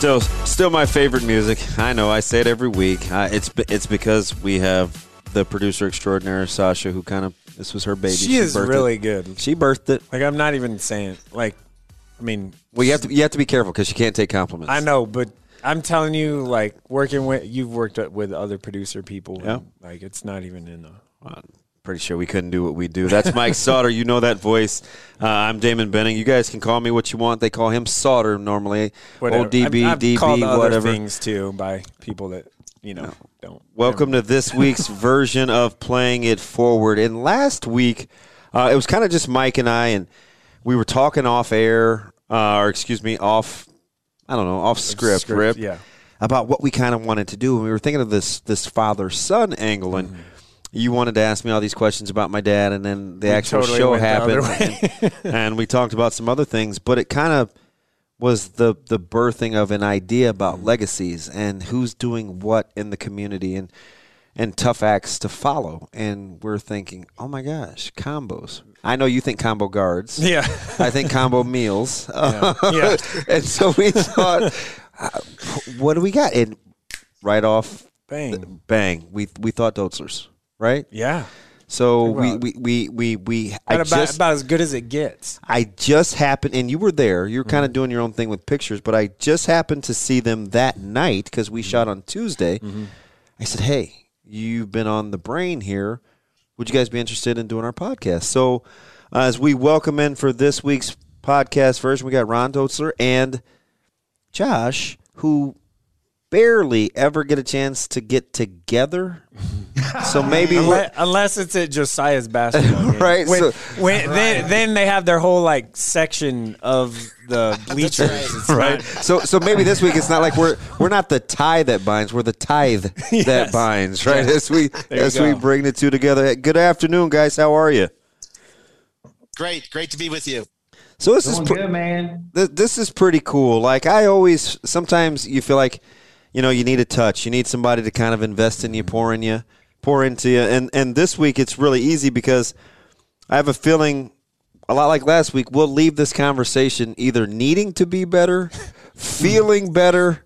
Still, still my favorite music. I know. I say it every week. Uh, it's it's because we have the producer extraordinaire Sasha, who kind of this was her baby. She, is really it. good. She birthed it. Like I'm not even saying like, I mean, Well, you have to you have to be careful because you can't take compliments. I know, but I'm telling you, like working with you've worked with other producer people. Yeah. like it's not even in the. Pretty sure we couldn't do what we do. That's Mike Sauter. You know that voice. Uh, I'm Damon Benning. You guys can call me what you want. They call him Sauter normally. Whatever. Old DB, I've, I've DB, whatever. things too by people that you know don't. Welcome to this week's version of Playing It Forward. And last week, uh, it was kind of just Mike and I, and we were talking off air, uh, or excuse me, off, I don't know, off script, script, Rip, yeah. about what we kind of wanted to do. And we were thinking of this this father son angle. And Mm-hmm. You wanted to ask me all these questions about my dad, and then the actual totally show went the other happened. and, and we talked about some other things, but it kind of was the the birthing of an idea about Mm-hmm. legacies and who's doing what in the community and and tough acts to follow. And we're thinking, oh my gosh, combos. I know you think combo guards. Yeah. I think combo meals. Yeah. and so we thought, uh, what do we got? And right off, Bang. bang, we we thought Dotzlers, right? Yeah. So we, we we we we I About, just about as good as it gets. I just happened, and you were there. You were kind Mm-hmm. of doing your own thing with pictures, but I just happened to see them that night because we shot Mm-hmm. on Tuesday. I said, "Hey, you've been on the brain here. Would you guys be interested in doing our podcast?" So, uh, as we welcome in for this week's podcast version, we got Ron Dotzler and Josh, who barely ever get a chance to get together. so maybe Unless, unless it's at Josiah's basketball game. Right, When, so- when, Then, then they have their whole like section of the bleachers. It's right? So so maybe this week it's not like we're we're not the tie that binds, we're the tithe that binds, right? As we you as we bring the two together. Good afternoon, guys. How are you? Great, great to be with you. So this is Doing pr- good, man. th- this is pretty cool. Like I always sometimes you feel like you know you need a touch. You need somebody to kind of invest in you, pour in you, pour into you. And and this week it's really easy because I have a feeling a lot like last week we'll leave this conversation either needing to be better, feeling better,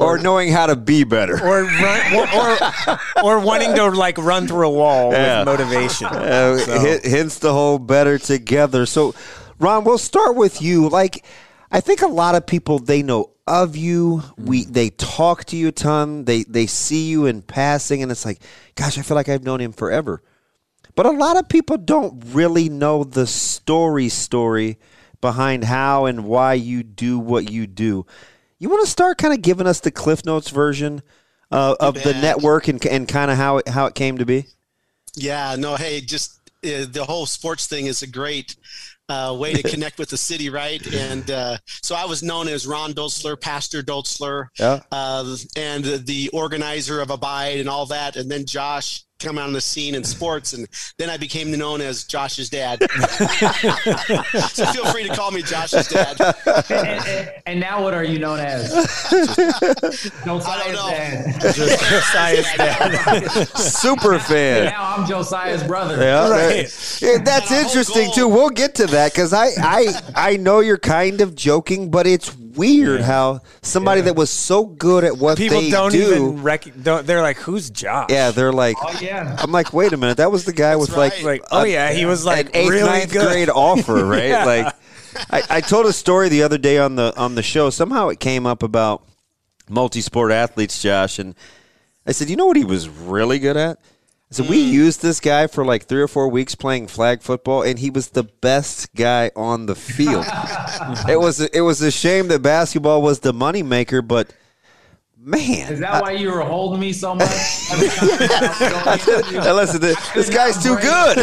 or knowing how to be better. or, run, or, or or wanting to like run through a wall Yeah. with motivation. Uh, So- hence the whole better together. So, Ron, we'll start with you. Like, I think a lot of people they know of you. We they talk to you a ton. They they see you in passing, and it's like, gosh, I feel like I've known him forever. But a lot of people don't really know the story story behind how and why you do what you do. You want to start kind of giving us the Cliff Notes version uh, of the network and and kind of how it, how it came to be. Yeah, no, hey, just uh, the whole sports thing is a great uh, way to connect with the city, right? And uh, so I was known as Ron Dotzler, Pastor Dotzler, Yeah. uh, and the organizer of Abide and all that. And then Josh come on the scene in sports, and then I became known as Josh's dad. so feel free to call me Josh's dad. And, and- and now what are you known as? Josiah's know. dad. Josiah's dad. Super fan. now I'm Josiah's brother. Yeah, Right. that- yeah, that's And our whole interesting too. We'll get to that because I, I, I know you're kind of joking, but it's weird how somebody that was so good at what People they don't do, even rec- don't, They're like, "Who's Josh?" yeah, they're like, Oh yeah. I'm like, wait a minute, that was the guy with like, right. like, oh yeah, he was like an eighth, really ninth good. grade offer, right? Yeah. Like, I, I told a story the other day on the on the show. Somehow it came up about multi-sport athletes, Josh, and I said, you know what he was really good at? I said, we mm. used this guy for like three or four weeks playing flag football, and he was the best guy on the field. it was it was a shame that basketball was the moneymaker, but Man, Is that why you were holding me so much? Every time I was going in, Hey, listen, this, this guy's too good.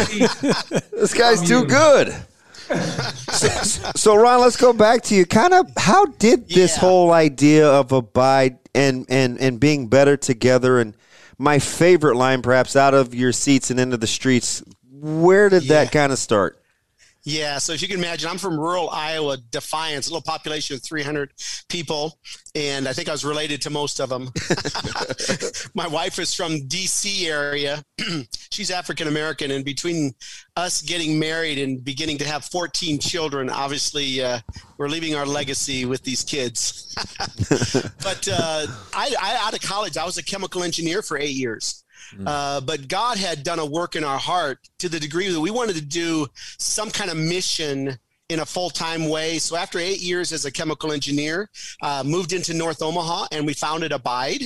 This guy's too you. good. so, so, Ron, let's go back to you. Kind of, how did this Yeah. whole idea of abide and and and being better together and my favorite line, perhaps, out of your seats and into the streets. Where did that kind of start? Yeah, so if you can imagine, I'm from rural Iowa, Defiance, a little population of 300 people, and I think I was related to most of them. My wife is from D.C. area. She's African American, and between us getting married and beginning to have 14 children, obviously uh, we're leaving our legacy with these kids. but uh, I, I, out of college, I was a chemical engineer for eight years. Uh, but God had done a work in our heart to the degree that we wanted to do some kind of mission in a full-time way. So after eight years as a chemical engineer, uh, moved into North Omaha and we founded Abide.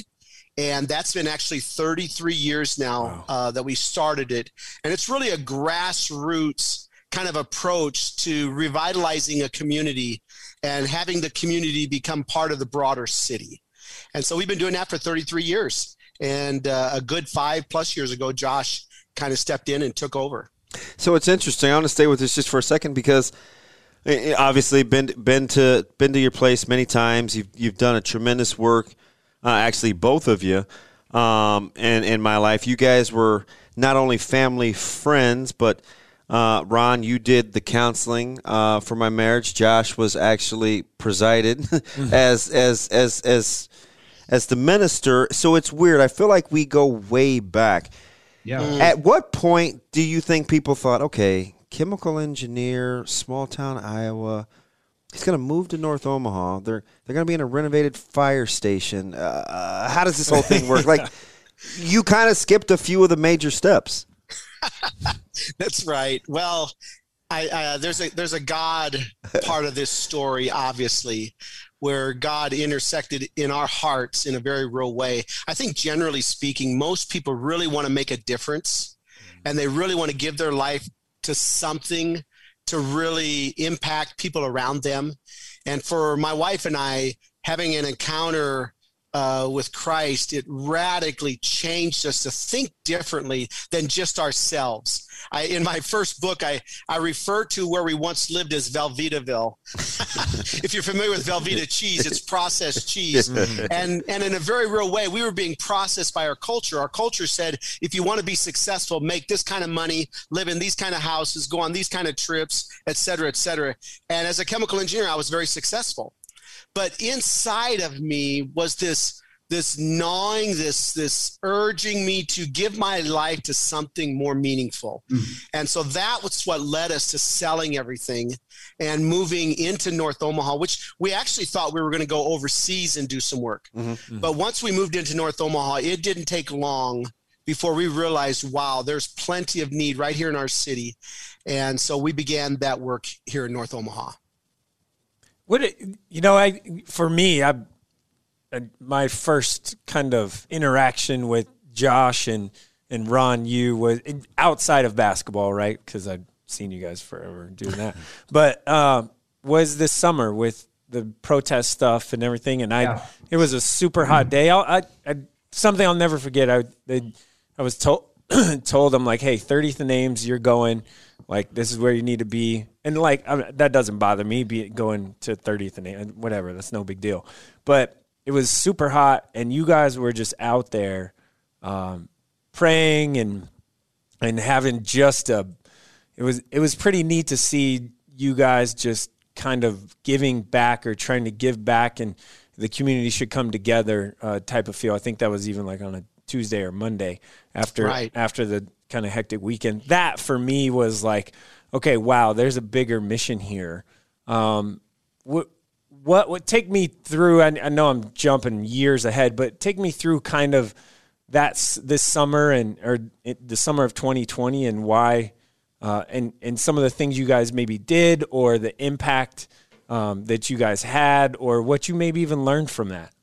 And that's been actually 33 years now uh, that we started it. And it's really a grassroots kind of approach to revitalizing a community and having the community become part of the broader city. And so we've been doing that for 33 years. And uh, a good five plus years ago, Josh kind of stepped in and took over. So it's interesting. I want to stay with this just for a second because eh, eh, obviously been been to been to your place many times. You've you've done a tremendous work. Uh, actually, both of you, um, and in my life, you guys were not only family friends, but uh, Ron, you did the counseling uh, for my marriage. Josh was actually presided as as as as as the minister. So it's weird. I feel like we go way back. Yeah. At what point do you think people thought, okay, chemical engineer, small town Iowa, he's going to move to North Omaha. They're they're going to be in a renovated fire station. Uh, how does this whole thing work? like, you kind of skipped a few of the major steps. That's right. Well, I, uh, there's a there's a God part of this story, obviously, where God intersected in our hearts in a very real way. I think, generally speaking, most people really want to make a difference, mm-hmm. and they really want to give their life to something to really impact people around them. And for my wife and I, having an encounter uh, with Christ, it radically changed us to think differently than just ourselves. I, in my first book, I, I refer to where we once lived as Velveetaville. if you're familiar with Velveeta cheese, it's processed cheese. and, and in a very real way, we were being processed by our culture. Our culture said, if you want to be successful, make this kind of money, live in these kind of houses, go on these kind of trips, et cetera, et cetera. And as a chemical engineer, I was very successful but inside of me was this this gnawing this this urging me to give my life to something more meaningful. Hmm. And so that was what led us to selling everything and moving into north omaha which we actually thought we were going to go overseas and do some work. Mm-hmm. Hmm. But once we moved into north omaha it didn't take long before we realized wow there's plenty of need right here in our city. And so we began that work here in north omaha What it, you know, I for me, I uh, my first kind of interaction with Josh and and Ron, you was outside of basketball, right? Because I've seen you guys forever doing that, but um, was this summer with the protest stuff and everything, and I Yeah. it was a super hot day. I'll, I, I something I'll never forget. I they, I was told told them like, hey, 30th names, you're going. Like this is where you need to be, and like I that doesn't bother me. Be going to 30th and Ames, whatever. That's no big deal. But it was super hot, and you guys were just out there um, praying and and having just a. It was it was pretty neat to see you guys just kind of giving back or trying to give back, and the community should come together uh, type of feel. I think that was even like on a Tuesday or Monday after Right. after the kind of hectic weekend. That for me was like, okay, wow, there's a bigger mission here. Um, what what would take me through? I, I know I'm jumping years ahead, but take me through kind of that's this summer and or it, the summer of 2020 and why uh, and and some of the things you guys maybe did or the impact um, that you guys had or what you maybe even learned from that.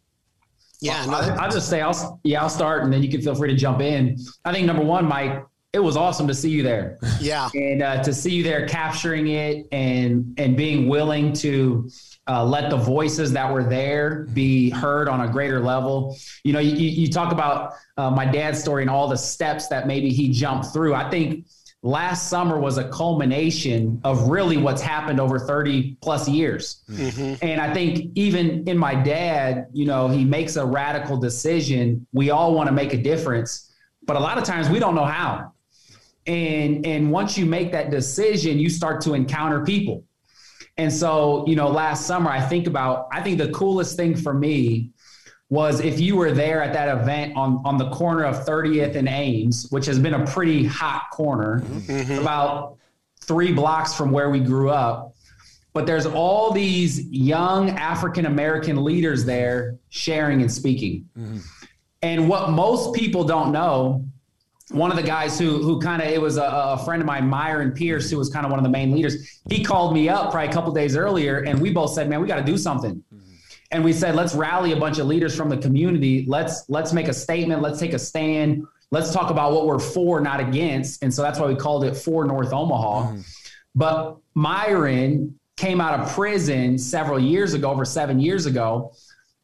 Yeah no, I, I'll just say, I'll yeah, I'll start, and then you can feel free to jump in. I think number one, Mike, it was awesome to see you there Yeah. and uh, to see you there capturing it and and being willing to uh, let the voices that were there be heard on a greater level. You know, you, you talk about uh, my dad's story and all the steps that maybe he jumped through. I think last summer was a culmination of really what's happened over 30 plus years. Mm-hmm. And I think even in my dad, you know, he makes a radical decision. We all want to make a difference, but a lot of times we don't know how and and once you make that decision you start to encounter people and so you know last summer i think about i think the coolest thing for me was if you were there at that event on on the corner of 30th and ames which has been a pretty hot corner mm-hmm. about three blocks from where we grew up but there's all these young african american leaders there sharing and speaking mm-hmm. and what most people don't know one of the guys who who kind of it was a, a friend of mine, Myron Pierce, who was kind of one of the main leaders. He called me up probably a couple days earlier, and we both said, "Man, we got to do something." And we said, "Let's rally a bunch of leaders from the community. Let's let's make a statement. Let's take a stand. Let's talk about what we're for, not against." And so that's why we called it for North Omaha. Mm-hmm. But Myron came out of prison several years ago, over seven years ago,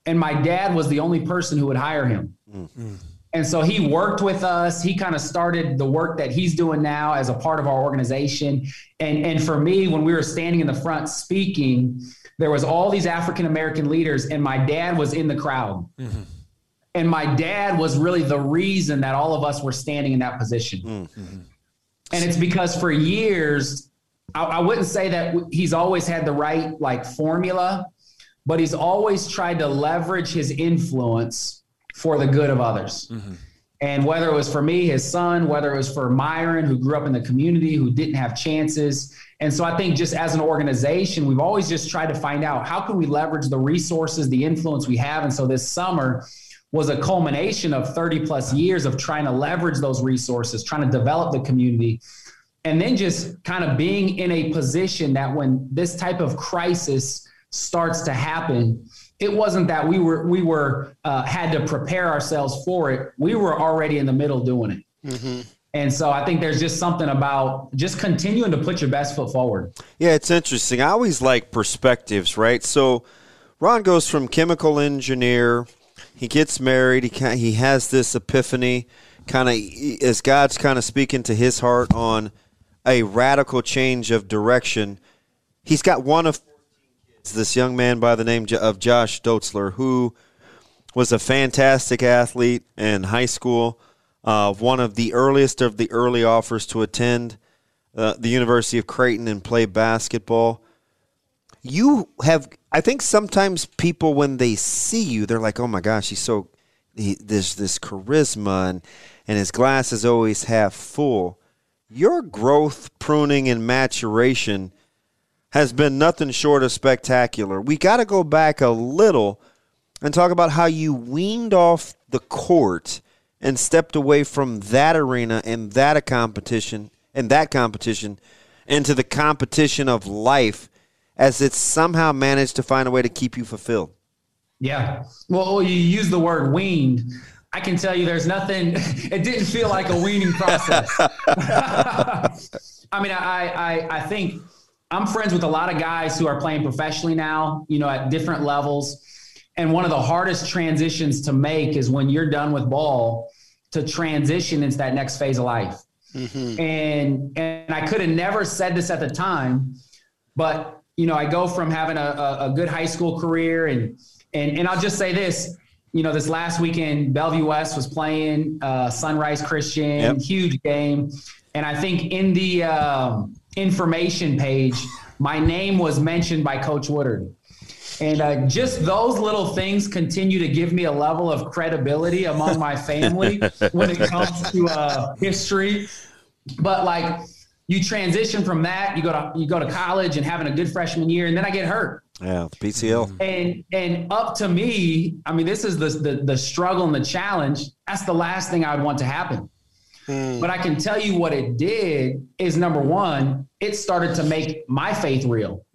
and my dad was the only person who would hire him. Mm-hmm. And so he worked with us. He kind of started the work that he's doing now as a part of our organization. And, and for me, when we were standing in the front speaking, there was all these African American leaders, and my dad was in the crowd. Mm-hmm. And my dad was really the reason that all of us were standing in that position. Mm-hmm. And it's because for years, I, I wouldn't say that he's always had the right like formula, but he's always tried to leverage his influence for the good of others. Mm-hmm. And whether it was for me, his son, whether it was for Myron, who grew up in the community, who didn't have chances. And so I think just as an organization, we've always just tried to find out how can we leverage the resources, the influence we have. And so this summer was a culmination of 30 plus years of trying to leverage those resources, trying to develop the community. And then just kind of being in a position that when this type of crisis starts to happen, it wasn't that we were we were uh, had to prepare ourselves for it. We were already in the middle doing it. And so I think there's just something about just continuing to put your best foot forward. Yeah, it's interesting. I always like perspectives, right? So Ron goes from chemical engineer, he gets married, he kind he has this epiphany, kind of as God's kind of speaking to his heart on a radical change of direction. He's got one of this young man by the name of Josh Dotzler, who was a fantastic athlete in high school, uh, one of the earliest of the early offers to attend uh, the University of Creighton and play basketball. You have, I think, sometimes people when they see you, they're like, "Oh my gosh, he's so he, there's this charisma and and his glass is always half full." Your growth, pruning, and maturation has been nothing short of spectacular. We got to go back a little and talk about how you weaned off the court and stepped away from that arena and that competition and that competition into the competition of life as it somehow managed to find a way to keep you fulfilled. Yeah. Well, oh, you use the word weaned. I can tell you there's nothing, it didn't feel like a weaning process. I mean, I, I, I think I'm friends with a lot of guys who are playing professionally now, you know, at different levels. And one of the hardest transitions to make is when you're done with ball to transition into that next phase of life. And and I could have never said this at the time, but you know, I go from having a, a, a good high school career and and and I'll just say this, you know, this last weekend, Bellevue West was playing uh, Sunrise Christian, Yep. huge game, and I think in the um, information page, my name was mentioned by Coach Woodard. And uh, just those little things continue to give me a level of credibility among my family when it comes to uh, history. But like, you transition from that, you go to you go to college and having a good freshman year, and then I get hurt. Yeah, the PCL. And and up to me, I mean, this is the the, the struggle and the challenge. That's the last thing I would want to happen. But I can tell you what it did is number one, it started to make my faith real.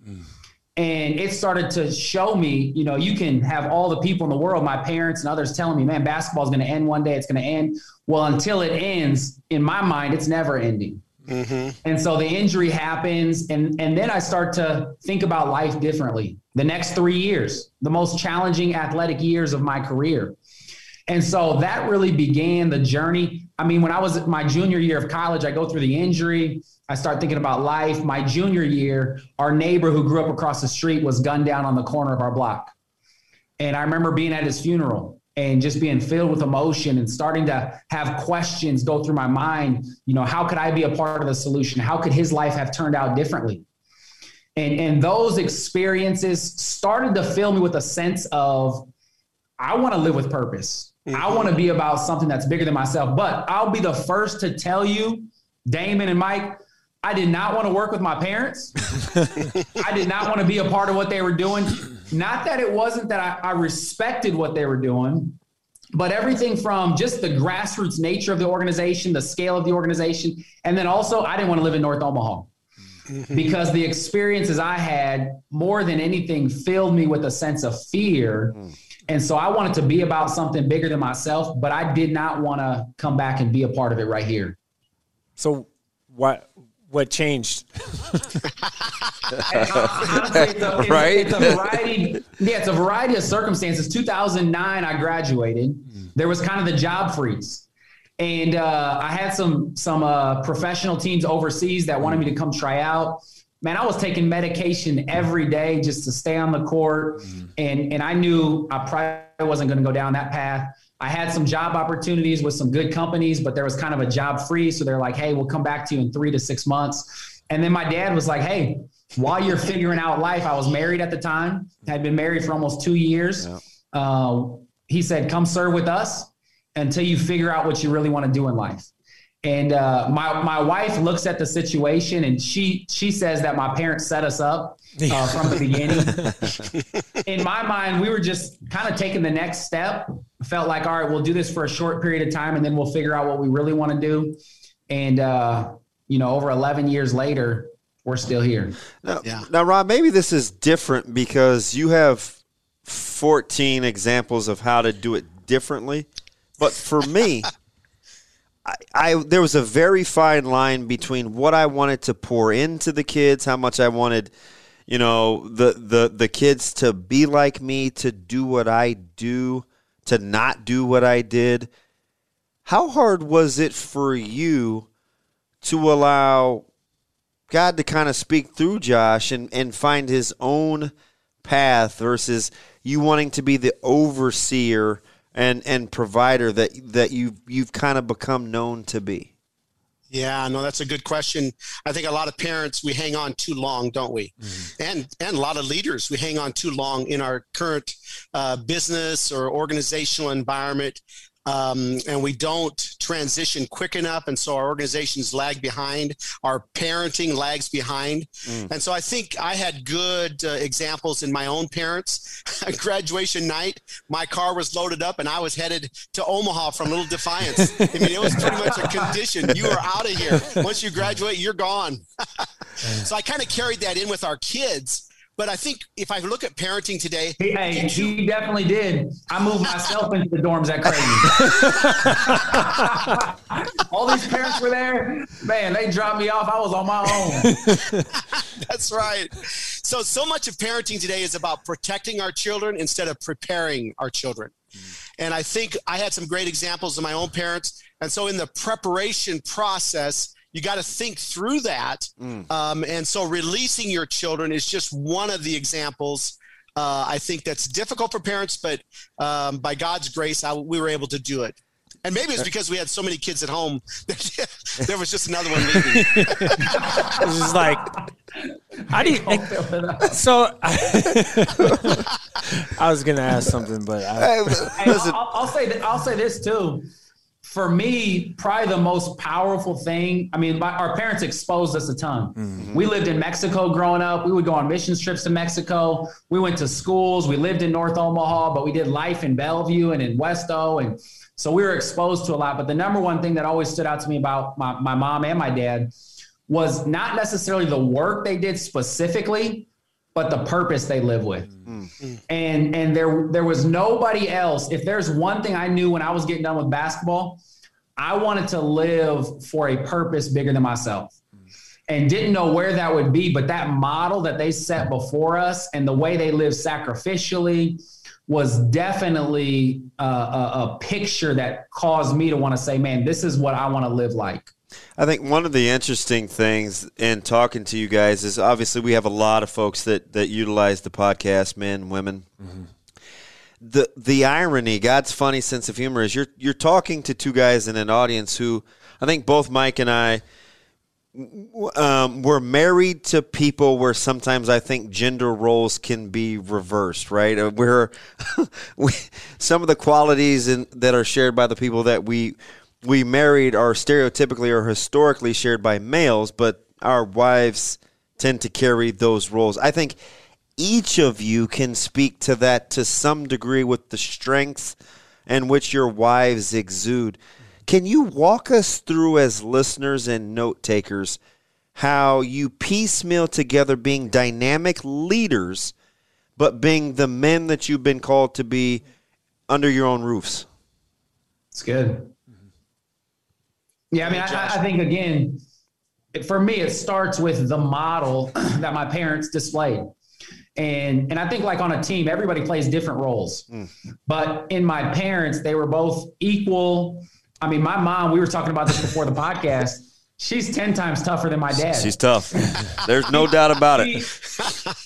And it started to show me, you know, you can have all the people in the world, my parents and others telling me, man, basketball is going to end one day. It's going to end. Well, until it ends, in my mind, it's never ending. Mm-hmm. And so the injury happens, and and then I start to think about life differently. The next three years, the most challenging athletic years of my career. And so that really began the journey. I mean, when I was my junior year of college, I go through the injury. I start thinking about life. My junior year, our neighbor who grew up across the street was gunned down on the corner of our block. And I remember being at his funeral and just being filled with emotion and starting to have questions go through my mind. You know, how could I be a part of the solution? How could his life have turned out differently? And, and those experiences started to fill me with a sense of, I want to live with purpose. Mm-hmm. I want to be about something that's bigger than myself. But I'll be the first to tell you, Damon and Mike, I did not want to work with my parents. I did not want to be a part of what they were doing. Not that it wasn't that I, I, respected what they were doing, but everything from just the grassroots nature of the organization, the scale of the organization, and then also I didn't want to live in North Omaha. Because the experiences I had more than anything filled me with a sense of fear. Mm. And so I wanted to be about something bigger than myself, but I did not want to come back and be a part of it right here. So what what changed? right? It's, a variety. Yeah, it's a variety of circumstances. 2009, I graduated. There was kind of the job freeze, and uh, I had some some uh, professional teams overseas that wanted me to come try out. Man, I was taking medication every day just to stay on the court, mm-hmm. and and I knew I probably wasn't going to go down that path. I had some job opportunities with some good companies, but there was kind of a job freeze. So they're like, hey, we'll come back to you in three to six months. And then my dad was like, hey, while you're figuring out life, I was married at the time, had been married for almost two years. Yeah. Uh, he said, come serve with us until you figure out what you really want to do in life. And uh, my my wife looks at the situation and she she says that my parents set us up uh, from the beginning. In my mind, we were just kind of taking the next step. Felt like, all right, we'll do this for a short period of time, and then we'll figure out what we really want to do. And uh, you know, over 11 years later, we're still here. Now, yeah. now, Ron, maybe this is different because you have 14 examples of how to do it differently. But for me, I, I, there was a very fine line between what I wanted to pour into the kids, how much I wanted, you know, the the the kids to be like me, to do what I do, to not do what I did. How hard was it for you to allow God to kind of speak through Josh and, and find his own path versus you wanting to be the overseer and and provider that that you you've kind of become known to be? Yeah, no, that's a good question. I think a lot of parents we hang on too long, don't we? Mm-hmm. And and a lot of leaders we hang on too long in our current uh, business or organizational environment um, and we don't transition quick enough, and so our organizations lag behind. Our parenting lags behind, mm. and so I think I had good uh, examples in my own parents. Graduation night, my car was loaded up, and I was headed to Omaha from Little Defiance. I mean, it was pretty much a condition. You are out of here. Once you graduate, you're gone. so I kind of carried that in with our kids. But I think if I look at parenting today, hey, hey he definitely did. I moved myself into the dorms at Creighton. All these parents were there. Man, they dropped me off. I was on my own. That's right. So, so much of parenting today is about protecting our children instead of preparing our children. Mm. And I think I had some great examples of my own parents. And so, in the preparation process, you got to think through that. Mm. Um, and so releasing your children is just one of the examples. Uh, I think that's difficult for parents, but um, by God's grace, I, we were able to do it. And maybe it's because we had so many kids at home that there was just another one leaving. it's just like, how do you? So I was gonna ask something, but I, hey, I'll, I'll, say I'll say this too for me, probably the most powerful thing. I mean, my, our parents exposed us a ton. Mm-hmm. We lived in Mexico growing up. We would go on mission trips to Mexico. We went to schools. We lived in North Omaha, but we did life in Bellevue and in Westo. And so we were exposed to a lot. But the number one thing that always stood out to me about my, my mom and my dad was not necessarily the work they did specifically, but the purpose they live with. Mm. And and there there was nobody else. If there's one thing I knew when I was getting done with basketball, I wanted to live for a purpose bigger than myself. And didn't know where that would be, but that model that they set before us and the way they live sacrificially was definitely a, a, a picture that caused me to want to say, man, this is what I want to live like. I think one of the interesting things in talking to you guys is obviously we have a lot of folks that that utilize the podcast, men, women. Mm-hmm. The the irony, God's funny sense of humor is you're you're talking to two guys in an audience who I think both Mike and I um, we're married to people where sometimes I think gender roles can be reversed, right? Uh, where we, some of the qualities in, that are shared by the people that we we married are stereotypically or historically shared by males, but our wives tend to carry those roles. I think each of you can speak to that to some degree with the strength and which your wives exude. Can you walk us through, as listeners and note takers, how you piecemeal together being dynamic leaders, but being the men that you've been called to be under your own roofs? It's good. Yeah, I mean, I, I think again, for me, it starts with the model that my parents displayed. And and I think like on a team, everybody plays different roles. Mm. But in my parents, they were both equal. I mean, my mom, we were talking about this before the podcast. She's 10 times tougher than my dad. She's tough. There's no doubt about it.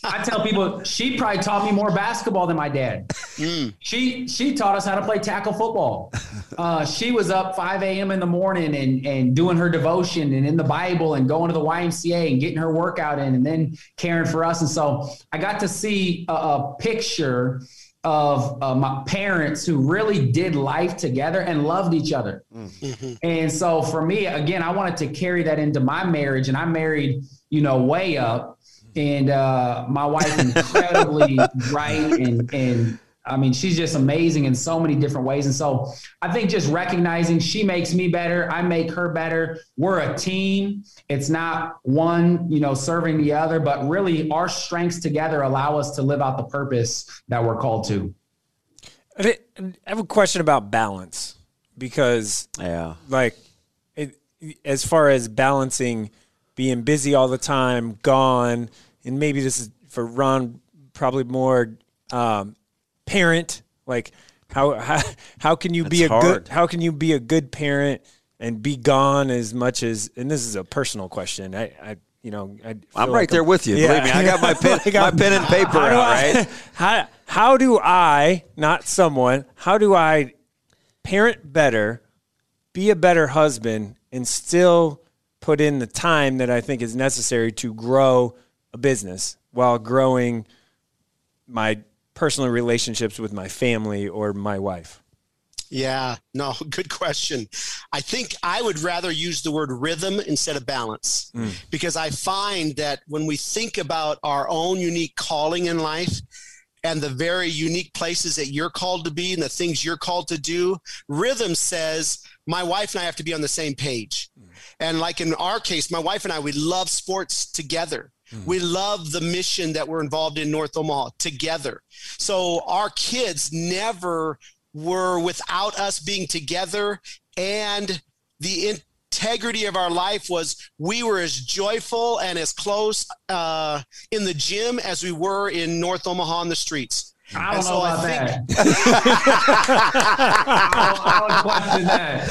I tell people she probably taught me more basketball than my dad. Mm. She she taught us how to play tackle football. Uh, she was up 5 a.m. in the morning and, and doing her devotion and in the Bible and going to the YMCA and getting her workout in and then caring for us. And so I got to see a, a picture – of uh, my parents who really did life together and loved each other. Mm-hmm. And so for me, again, I wanted to carry that into my marriage, and I married, you know, way up. And uh, my wife incredibly bright and and I mean, she's just amazing in so many different ways. And so I think just recognizing she makes me better, I make her better. We're a team. It's not one, you know, serving the other, but really our strengths together allow us to live out the purpose that we're called to. I have a question about balance because, yeah, like, it, as far as balancing being busy all the time, gone, and maybe this is for Ron, probably more um, parent? Like how how, how can you That's be a hard. good how can you be a good parent and be gone as much as and this is a personal question. I, I you know, I am right there with you. Yeah. Believe me, I got my pen, like my pen and paper out, I, right? How how do I, not someone, how do I parent better, be a better husband, and still put in the time that I think is necessary to grow a business while growing my personal relationships with my family or my wife? Yeah, no, good question. I think I would rather use the word rhythm instead of balance mm. because I find that when we think about our own unique calling in life, and the very unique places that you're called to be and the things you're called to do, rhythm says, my wife and I have to be on the same page. Mm. And like in our case, my wife and I, we love sports together. We love the mission that we're involved in North Omaha together. So our kids never were without us being together and the integrity of our life was we were as joyful and as close uh, in the gym as we were in North Omaha on the streets. I don't know about that. I, don't, question that.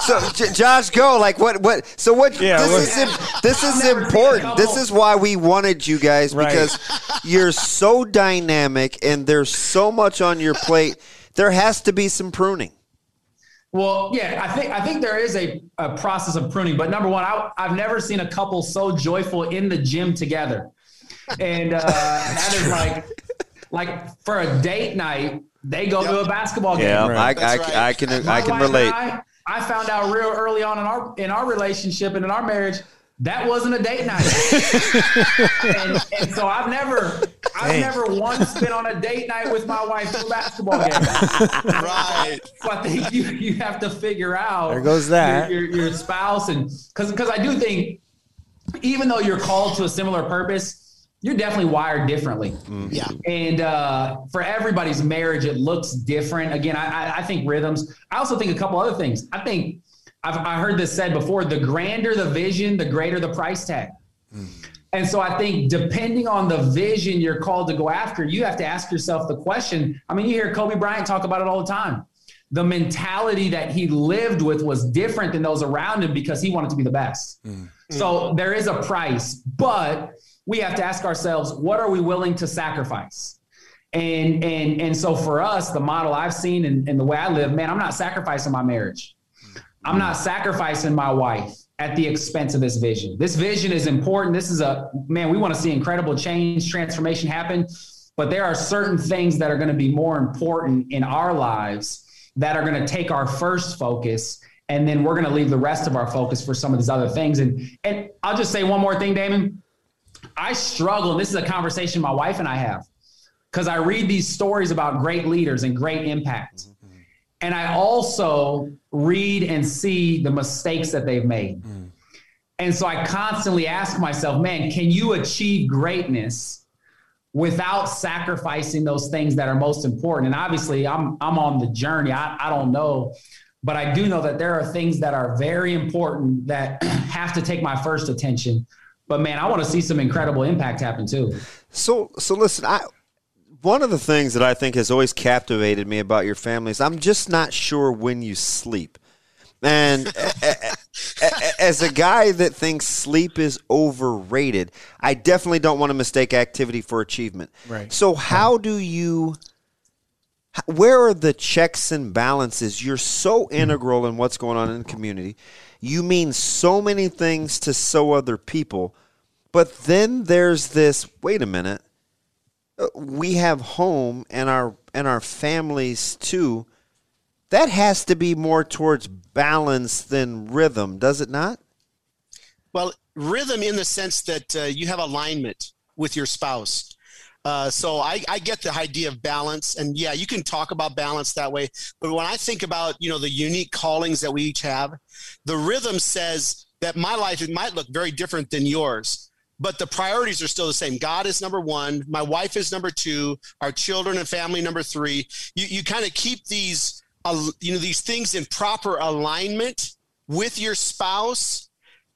So, so Josh, go like what? What? So what? Yeah, this is this is important. This is why we wanted you guys right. because you're so dynamic and there's so much on your plate. There has to be some pruning. Well, yeah, I think I think there is a, a process of pruning. But number one, I, I've never seen a couple so joyful in the gym together, and uh, that is like like for a date night, they go yep. to a basketball game. Yeah, right. I, I, right. I, can I can relate. I, I found out real early on in our in our relationship and in our marriage that wasn't a date night. and, and, so I've never, I've Dang. never once been on a date night with my wife to a basketball game. right. So I think you, you have to figure out. There goes that. Your, your, your spouse. And because, because I do think, even though you're called to a similar purpose, you're definitely wired differently. Mm-hmm. Yeah. And uh, for everybody's marriage, it looks different. Again, I, I think rhythms. I also think a couple other things. I think I've I heard this said before: the grander the vision, the greater the price tag. Mm-hmm. And so I think depending on the vision you're called to go after, you have to ask yourself the question. I mean, you hear Kobe Bryant talk about it all the time. The mentality that he lived with was different than those around him because he wanted to be the best. Mm. So there is a price, but we have to ask ourselves, what are we willing to sacrifice? And and and so for us, the model I've seen and, and the way I live, man, I'm not sacrificing my marriage. I'm not sacrificing my wife at the expense of this vision. This vision is important. This is a man, we want to see incredible change, transformation happen, but there are certain things that are going to be more important in our lives that are going to take our first focus and then we're going to leave the rest of our focus for some of these other things. And and I'll just say one more thing, Damon. I struggle, and this is a conversation my wife and I have, because I read these stories about great leaders and great impact. Mm-hmm, mm-hmm. And I also read and see the mistakes that they've made. Mm. And so I constantly ask myself, man, can you achieve greatness without sacrificing those things that are most important? And obviously, I'm I'm on the journey. I, I don't know, but I do know that there are things that are very important that have to take my first attention. But man, I want to see some incredible impact happen too. So, so listen, I one of the things that I think has always captivated me about your family is I'm just not sure when you sleep. And a- a- a- as a guy that thinks sleep is overrated, I definitely don't want to mistake activity for achievement. Right. So, how do you? Where are the checks and balances? You're so integral in what's going on in the community. You mean so many things to so other people. But then there's this wait a minute. uh, We have home and our and our families too. That has to be more towards balance than rhythm, does it not? Well, rhythm in the sense that uh, you have alignment with your spouse. Uh, so I, I get the idea of balance, and yeah, you can talk about balance that way. But when I think about you know the unique callings that we each have, the rhythm says that my life it might look very different than yours, but the priorities are still the same. God is number one, my wife is number two, our children and family number three. You you kind of keep these uh, you know these things in proper alignment with your spouse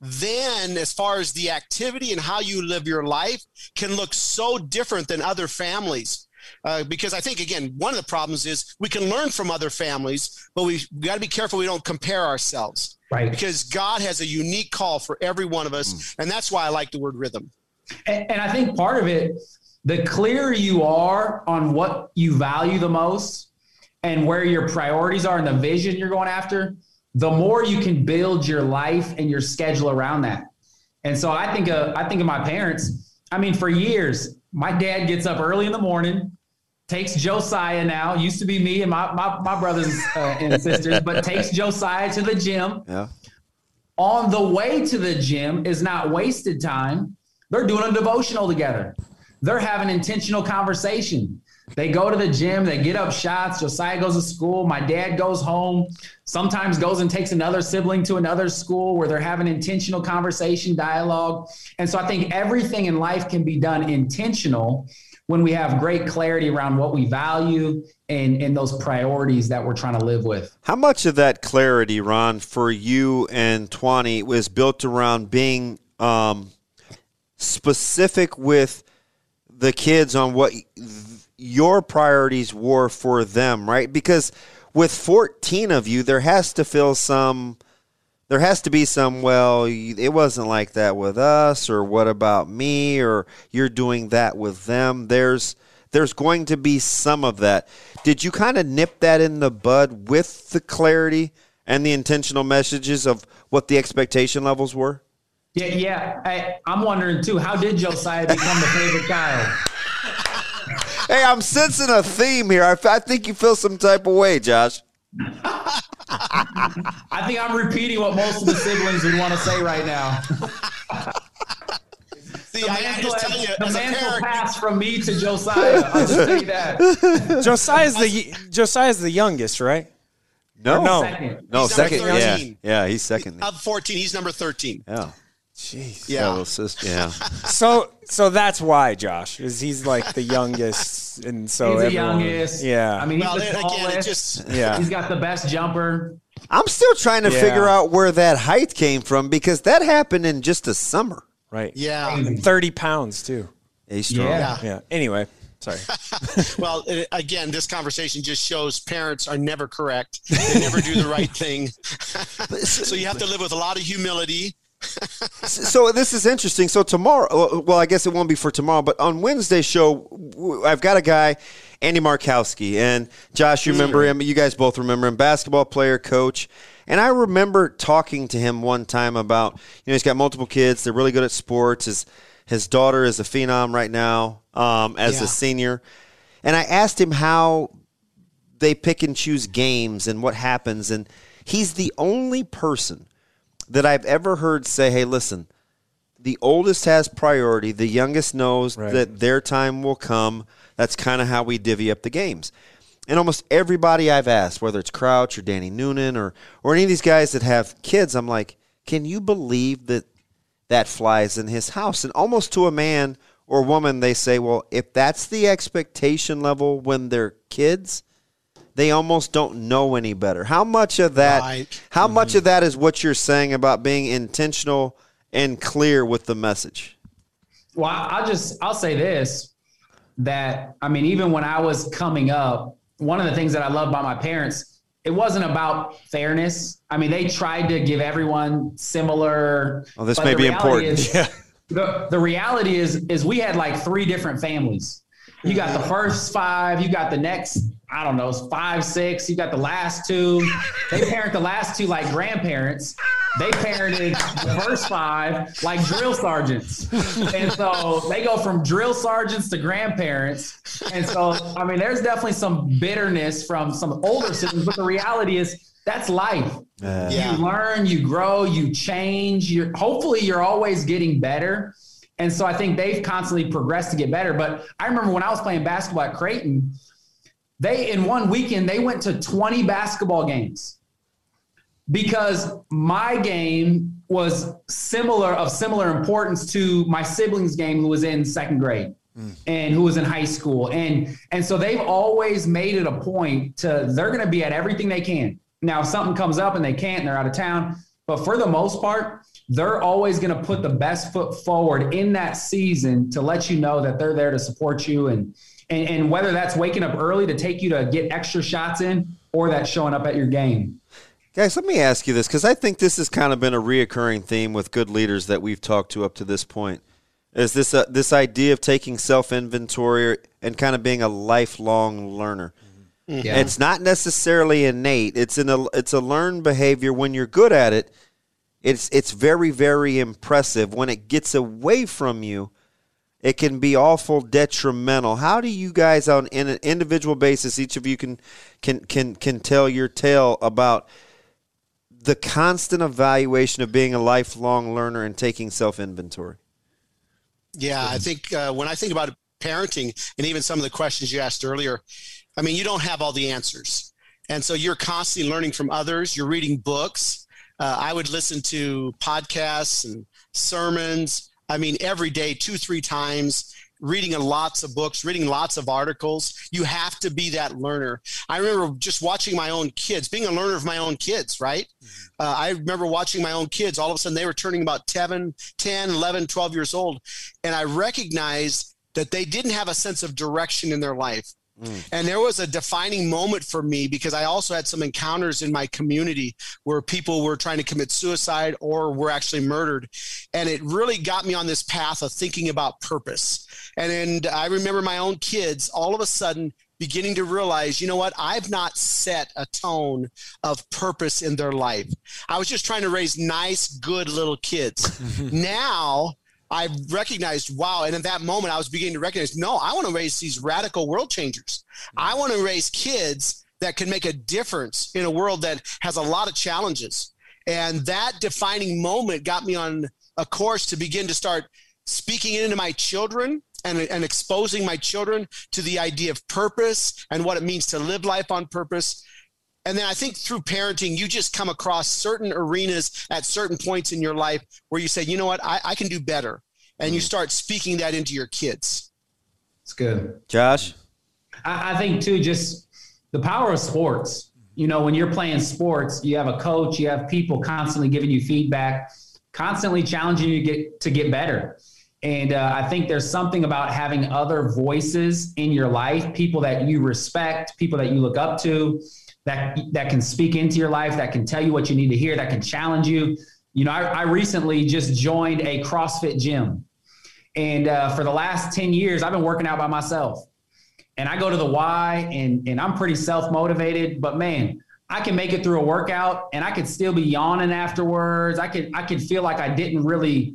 then as far as the activity and how you live your life can look so different than other families. Uh, because i think again one of the problems is we can learn from other families but we, we got to be careful we don't compare ourselves. Right. because god has a unique call for every one of us and that's why i like the word rhythm. And, and I think part of it, the clearer you are on what you value the most and where your priorities are and the vision you're going after, the more you can build your life and your schedule around that. And so I think of, I think of my parents. I mean, for years, my dad gets up early in the morning, takes Josiah now, used to be me and my, my, my brothers uh, and sisters, but takes Josiah to the gym Yeah. on the way to the gym is not wasted time. They're doing a devotional together. They're having intentional conversation. They go to the gym, they get up shots. Josiah goes to school. My dad goes home, sometimes goes and takes another sibling to another school where they're having intentional conversation, dialogue. And so I think everything in life can be done intentional when we have great clarity around what we value and, and those priorities that we're trying to live with. How much of that clarity, Ron, for you and Twany was built around being um, specific with the kids on what your priorities were for them, right? Because with 14 of you, there has to feel some, there has to be some, well, it wasn't like that with us, or what about me, or you're doing that with them. There's, there's going to be some of that. Did you kind of nip that in the bud with the clarity and the intentional messages of what the expectation levels were? Yeah, yeah. I, I'm wondering too. How did Josiah become the favorite child? Hey, I'm sensing a theme here. I, I think you feel some type of way, Josh. I think I'm repeating what most of the siblings would want to say right now. See, The I, I mantle, just tell you, the as mantle passed from me to Josiah. I'll just tell you that. Josiah's the Josiah's the youngest, right? No, no. Second. no, He's second. Yeah, yeah, he's second. of 14, he's number 13. Yeah, Jeez. Yeah. Fellow sister, yeah. So so that's why Josh is he's like the youngest, and so he's the youngest. Yeah. I mean, he's Well, the and again, it just yeah. He's got the best jumper. I'm still trying to Yeah. figure out where that height came from because that happened in just a summer. Right. yeah. Thirty pounds too. He's strong. Yeah. Yeah. Anyway, sorry. Well, again, this conversation just shows parents are never correct. They never do the right thing. so you have to live with a lot of humility. So this is interesting. So tomorrow, well, I guess it won't be for tomorrow, but on Wednesday's show, I've got a guy, Andy Markowski, and Josh. You remember him? You guys both remember him? Basketball player, coach. And I remember talking to him one time about, you know, he's got multiple kids. They're really good at sports. His his daughter is a phenom right now um, as Yeah. a senior. And I asked him how they pick and choose games and what happens. And he's the only person that I've ever heard say, hey, listen, the oldest has priority. The youngest knows Right. that their time will come. That's kind of how we divvy up the games. And almost everybody I've asked, whether it's Crouch or Danny Noonan or, or any of these guys that have kids, I'm like, can you believe that that flies in his house? And almost to a man or woman, they say, well, if that's the expectation level when they're kids, they almost don't know any better. How much of that Right. how much mm-hmm. of that is what you're saying about being intentional and clear with the message? Well, I- I'll just I'll say this that I mean, even when I was coming up, one of the things that I love about my parents, it wasn't about fairness. I mean, they tried to give everyone similar. Oh, this may be important. is- the, the reality is is we had like three different families. You got the mm-hmm. first five, you got the next, I don't know, five, six, you got the last two. They parent the last two like grandparents. They parented the first five like drill sergeants. And so they go from drill sergeants to grandparents. And so, I mean, there's definitely some bitterness from some older siblings, but the reality is that's life. Yeah. You learn, you grow, you change. You're hopefully you're always getting better. And so I think they've constantly progressed to get better. But I remember when I was playing basketball at Creighton, they in one weekend they went to 20 basketball games. Because my game was similar of similar importance to my siblings game who was in second grade mm. and who was in high school. And and so they've always made it a point to they're going to be at everything they can. Now if something comes up and they can't and they're out of town but for the most part they're always going to put the best foot forward in that season to let you know that they're there to support you and and, and whether that's waking up early to take you to get extra shots in or that's showing up at your game Guys, let me ask you this because I think this has kind of been a reoccurring theme with good leaders that we've talked to up to this point. Is this a, this idea of taking self inventory and kind of being a lifelong learner? Mm-hmm. yeah. It's not necessarily innate. It's in a it's a learned behavior. When you're good at it, it's it's very very impressive. When it gets away from you, it can be awful detrimental. How do you guys on in an individual basis, each of you can can can can tell your tale about the constant evaluation of being a lifelong learner and taking self inventory? Yeah, I think uh, when I think about parenting and even some of the questions you asked earlier, I mean, you don't have all the answers. And so you're constantly learning from others. You're reading books. Uh, I would listen to podcasts and sermons. I mean, every day, two, three times, reading lots of books, reading lots of articles. You have to be that learner. I remember just watching my own kids, being a learner of my own kids, right? Uh, I remember watching my own kids. All of a sudden, they were turning about 10, 10, 11, 12 years old. And I recognized that they didn't have a sense of direction in their life. Mm. And there was a defining moment for me because I also had some encounters in my community where people were trying to commit suicide or were actually murdered. And it really got me on this path of thinking about purpose. And then I remember my own kids all of a sudden beginning to realize, you know what, I've not set a tone of purpose in their life. I was just trying to raise nice, good little kids. now, I recognized, wow. And at that moment, I was beginning to recognize, no, I want to raise these radical world changers. I want to raise kids that can make a difference in a world that has a lot of challenges. And that defining moment got me on a course to begin to start speaking into my children and, and exposing my children to the idea of purpose and what it means to live life on purpose. And then I think through parenting, you just come across certain arenas at certain points in your life where you say, you know what, I, I can do better. And you start speaking that into your kids. It's good. Josh? I, I think too, just the power of sports. You know, when you're playing sports, you have a coach, you have people constantly giving you feedback, constantly challenging you to get to get better. And uh, I think there's something about having other voices in your life, people that you respect, people that you look up to, that that can speak into your life, that can tell you what you need to hear, that can challenge you. You know, I, I recently just joined a CrossFit gym, and uh, for the last ten years, I've been working out by myself. And I go to the Y, and and I'm pretty self motivated, but man, I can make it through a workout, and I could still be yawning afterwards. I could I could feel like I didn't really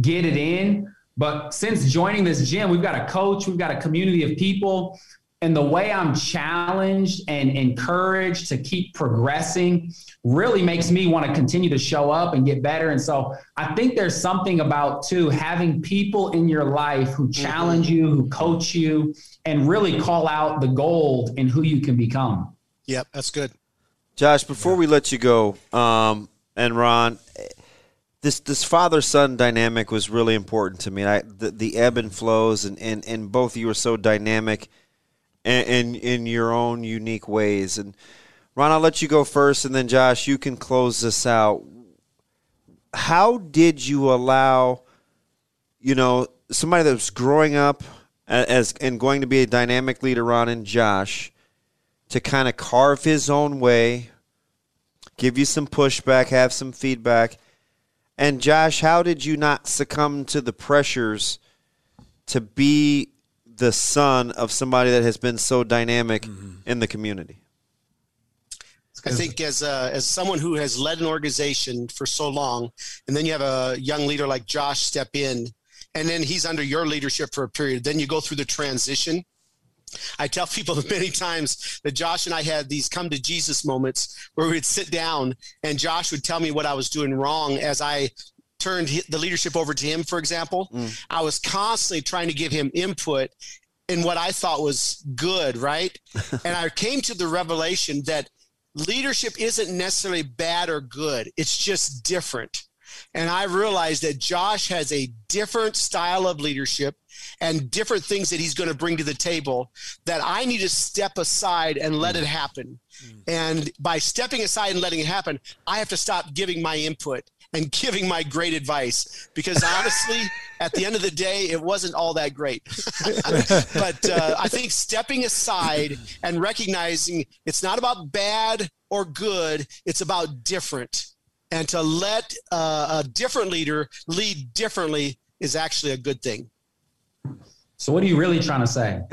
get it in. But since joining this gym, we've got a coach, we've got a community of people and the way I'm challenged and encouraged to keep progressing really makes me want to continue to show up and get better. And so I think there's something about too having people in your life who mm-hmm. challenge you, who coach you, and really call out the gold in who you can become. Yep, that's good. Josh, before we let you go, um, and Ron, this this father son dynamic was really important to me. I, the, the ebb and flows, and, and, and both of you are so dynamic in, in your own unique ways. And Ron, I'll let you go first, and then Josh, you can close this out. How did you allow, you know, somebody that was growing up as and going to be a dynamic leader, Ron and Josh, to kind of carve his own way, give you some pushback, have some feedback? And Josh, how did you not succumb to the pressures to be the son of somebody that has been so dynamic mm-hmm. in the community? I think as a, as someone who has led an organization for so long, and then you have a young leader like Josh step in, and then he's under your leadership for a period. Then you go through the transition. I tell people many times that Josh and I had these come to Jesus moments where we'd sit down and Josh would tell me what I was doing wrong as I turned the leadership over to him, for example, mm. I was constantly trying to give him input in what I thought was good, right? and I came to the revelation that leadership isn't necessarily bad or good, it's just different. And I realized that Josh has a different style of leadership and different things that he's going to bring to the table that I need to step aside and let it happen. Mm. And by stepping aside and letting it happen, I have to stop giving my input and giving my great advice because honestly, at the end of the day, it wasn't all that great. but uh, I think stepping aside and recognizing it's not about bad or good, it's about different. And to let uh, a different leader lead differently is actually a good thing. So what are you really trying to say?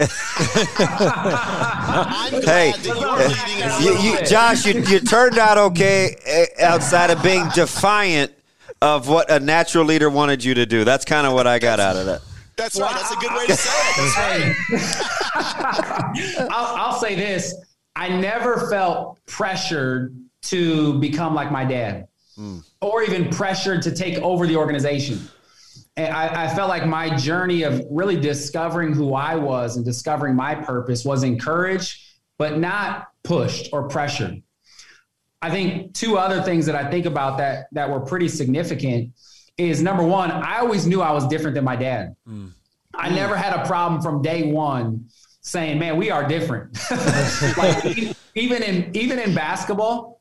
hey, you, you, Josh, you, you turned out okay eh, outside of being defiant of what a natural leader wanted you to do. That's kind of what I got out of that. That's right. That's a good way to say it. I'll, I'll say this: I never felt pressured to become like my dad, mm. or even pressured to take over the organization. I, I, felt like my journey of really discovering who I was and discovering my purpose was encouraged, but not pushed or pressured. I think two other things that I think about that that were pretty significant is number one, I always knew I was different than my dad. Mm. I never had a problem from day one saying, "Man, we are different." like even in even in basketball,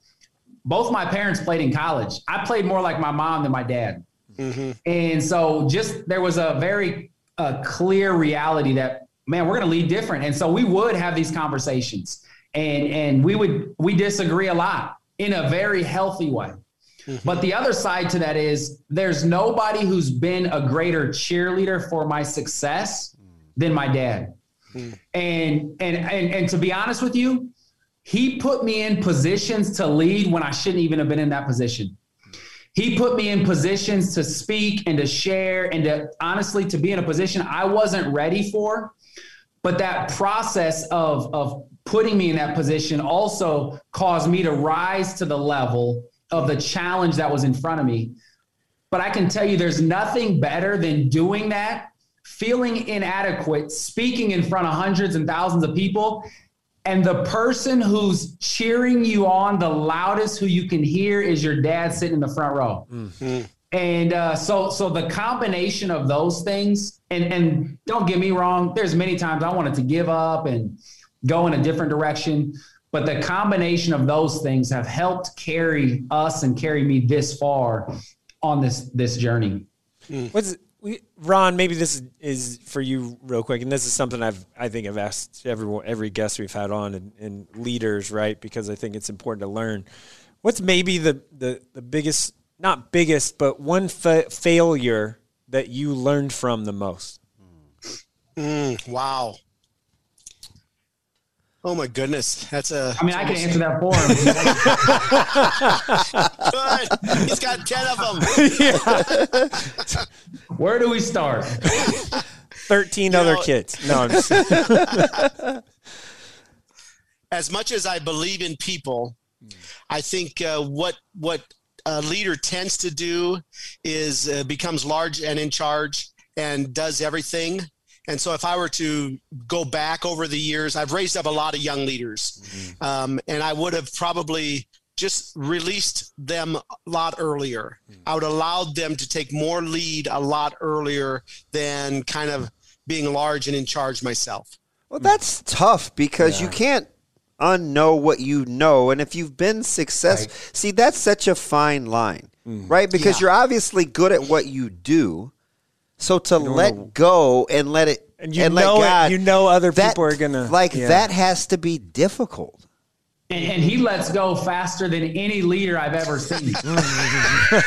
both my parents played in college. I played more like my mom than my dad. Mm-hmm. And so just there was a very uh, clear reality that man, we're going to lead different. And so we would have these conversations and and we would we disagree a lot in a very healthy way. Mm-hmm. But the other side to that is there's nobody who's been a greater cheerleader for my success than my dad. Mm-hmm. And, and and and to be honest with you, he put me in positions to lead when I shouldn't even have been in that position. He put me in positions to speak and to share and to honestly to be in a position I wasn't ready for. But that process of, of putting me in that position also caused me to rise to the level of the challenge that was in front of me. But I can tell you there's nothing better than doing that, feeling inadequate, speaking in front of hundreds and thousands of people, and the person who's cheering you on the loudest, who you can hear, is your dad sitting in the front row. Mm-hmm. And uh, so, so the combination of those things, and and don't get me wrong, there's many times I wanted to give up and go in a different direction, but the combination of those things have helped carry us and carry me this far on this this journey. What's we, Ron? Maybe this is, is for you real quick, and this is something I've I think I've asked everyone every guest we've had on and, and leaders, right? Because I think it's important to learn. What's maybe the the, the biggest not biggest, but one fa- failure that you learned from the most? Mm, wow. Oh my goodness, that's a. I mean, I can answer that for him. Good. He's got ten of them. Where do we start? Thirteen you other know, kids. No, I'm just. as much as I believe in people, I think uh, what what a leader tends to do is uh, becomes large and in charge and does everything and so, if I were to go back over the years, I've raised up a lot of young leaders, mm-hmm. um, and I would have probably just released them a lot earlier. Mm-hmm. I would allow them to take more lead a lot earlier than kind of being large and in charge myself. Well, that's tough because yeah. you can't unknow what you know. And if you've been successful, right. see, that's such a fine line, mm. right? Because yeah. you're obviously good at what you do. So to let know. go and let it and you and know God, it, you know other that, people are gonna like yeah. that has to be difficult. And, and, he lets go faster than any leader I've ever seen. and,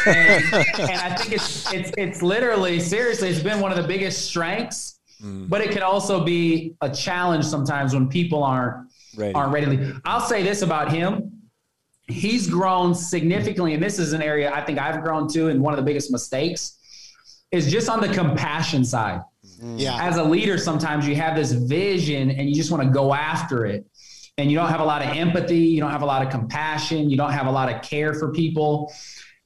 and, I think it's it's it's literally seriously, it's been one of the biggest strengths, mm. but it can also be a challenge sometimes when people aren't ready. aren't ready. I'll say this about him. He's grown significantly, and this is an area I think I've grown to, and one of the biggest mistakes is just on the compassion side. Mm-hmm. Yeah. As a leader, sometimes you have this vision and you just want to go after it. And you don't have a lot of empathy, you don't have a lot of compassion, you don't have a lot of care for people.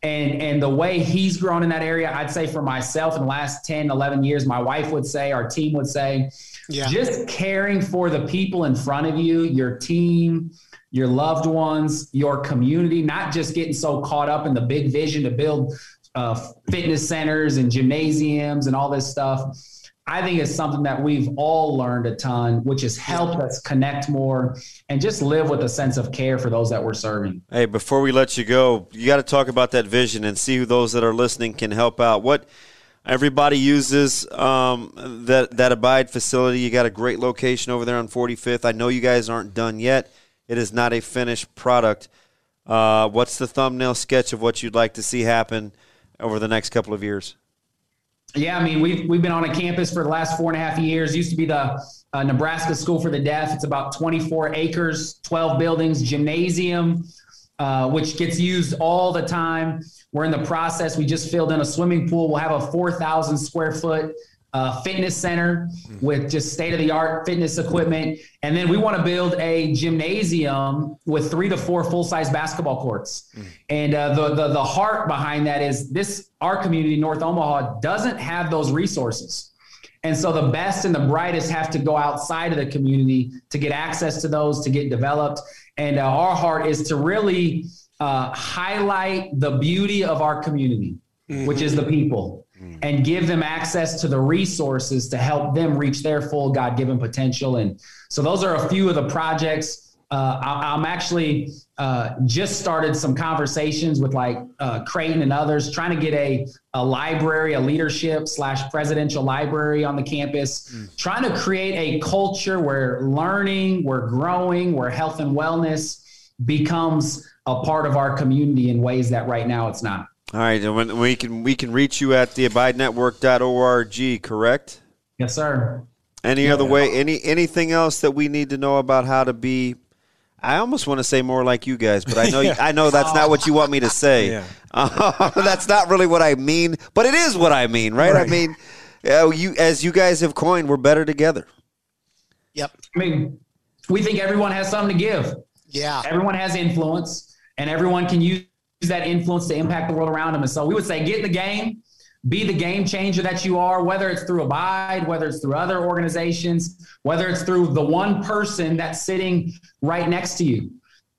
And and the way he's grown in that area, I'd say for myself in the last 10, 11 years, my wife would say, our team would say, yeah. just caring for the people in front of you, your team, your loved ones, your community, not just getting so caught up in the big vision to build uh, fitness centers and gymnasiums and all this stuff. I think it's something that we've all learned a ton, which has helped us connect more and just live with a sense of care for those that we're serving. Hey, before we let you go, you got to talk about that vision and see who those that are listening can help out. What everybody uses um, that that Abide facility. You got a great location over there on 45th. I know you guys aren't done yet. It is not a finished product. Uh, what's the thumbnail sketch of what you'd like to see happen? Over the next couple of years? Yeah, I mean, we've we've been on a campus for the last four and a half years. Used to be the uh, Nebraska School for the Deaf. It's about 24 acres, 12 buildings, gymnasium, uh, which gets used all the time. We're in the process. We just filled in a swimming pool. We'll have a 4,000 square foot uh, fitness center with just state of the art fitness equipment. And then we want to build a gymnasium with three to four full size basketball courts. And uh, the, the, the heart behind that is this, our community, North Omaha, doesn't have those resources. And so the best and the brightest have to go outside of the community to get access to those, to get developed. And uh, our heart is to really uh, highlight the beauty of our community, mm-hmm. which is the people and give them access to the resources to help them reach their full God given potential. And so those are a few of the projects. Uh, I, am actually uh, just started some conversations with like uh, Creighton and others, trying to get a, a library, a leadership slash presidential library on the campus, mm. trying to create a culture where learning, we're growing, where health and wellness becomes a part of our community in ways that right now it's not. All right, and we can we can reach you at the abidenetwork.org, correct? Yes, sir. Any yeah. other way? Any anything else that we need to know about how to be? I almost want to say more like you guys, but I know yeah. I know that's not what you want me to say. Yeah. Uh, that's not really what I mean, but it is what I mean, right? right. I mean, uh, you as you guys have coined, we're better together. Yep. I mean, we think everyone has something to give. Yeah. Everyone has influence, and everyone can use that influence to impact the world around them. And so we would say, get in the game, be the game changer that you are, whether it's through Abide, whether it's through other organizations, whether it's through the one person that's sitting right next to you,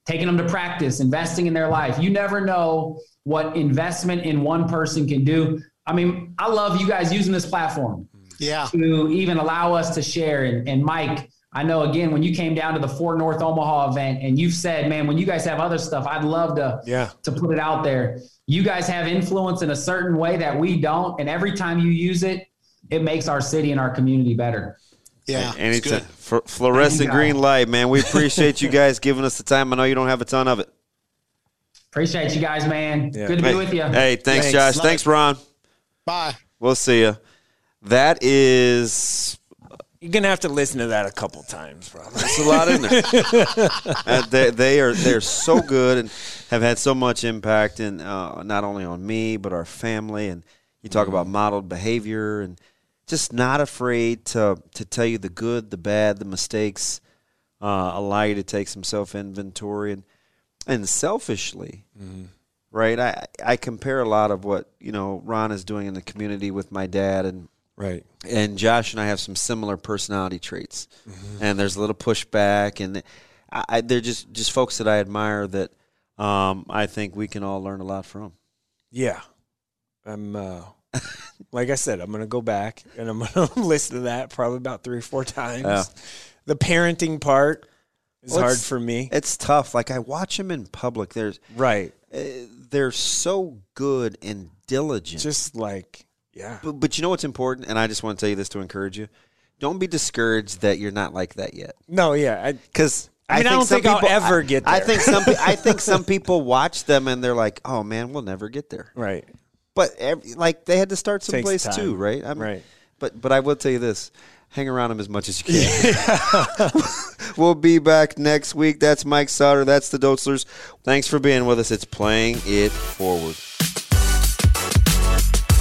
taking them to practice, investing in their life. You never know what investment in one person can do. I mean, I love you guys using this platform. Yeah. To even allow us to share. And, and Mike, I know again when you came down to the Fort North Omaha event and you've said, man, when you guys have other stuff, I'd love to Yeah. to put it out there. You guys have influence in a certain way that we don't, and every time you use it, it makes our city and our community better. Yeah. and it's Anytime. good. F- fluorescent green light, man. We appreciate you guys giving us the time. I know you don't have a ton of it. Appreciate you guys, man. Yeah. Good to be with you. Hey, thanks, Thanks. Josh. Love Thanks. Ron. Bye. We'll see you. That is You're gonna have to listen to that a couple times, probably. There's a lot in there. uh, they, they are they're so good and have had so much impact in uh, not only on me but our family. And you talk about modeled behavior and just not afraid to to tell you the good, the bad, the mistakes. Uh, allow you to take some self inventory and and selfishly, right? I I compare a lot of what you know Ron is doing in the community with my dad and Right. and Josh and I have some similar personality traits, and there's a little pushback, and I, I, they're just just folks that I admire that um, I think we can all learn a lot from. Yeah. I'm uh like I said, I'm gonna go back and I'm gonna listen to that probably about three or four times. Yeah. The parenting part is Well, hard for me. It's tough. Like I watch them in public. There's Right. uh, they're so good and diligent. Just like yeah. but, but you know what's important, and I just want to tell you this to encourage you: don't be discouraged that you're not like that yet. No, yeah. Because I mean, I don't think I'll ever I- get I there. think some I think some people watch them and they're like, "Oh man, we'll never get there." right. But every, like they had to start someplace too, right? I'm, Right. But but I will tell you this: hang around them as much as you can. we'll be back next week. That's Mike Sauter. That's the Dotzlers. Thanks for being with us. It's playing it forward.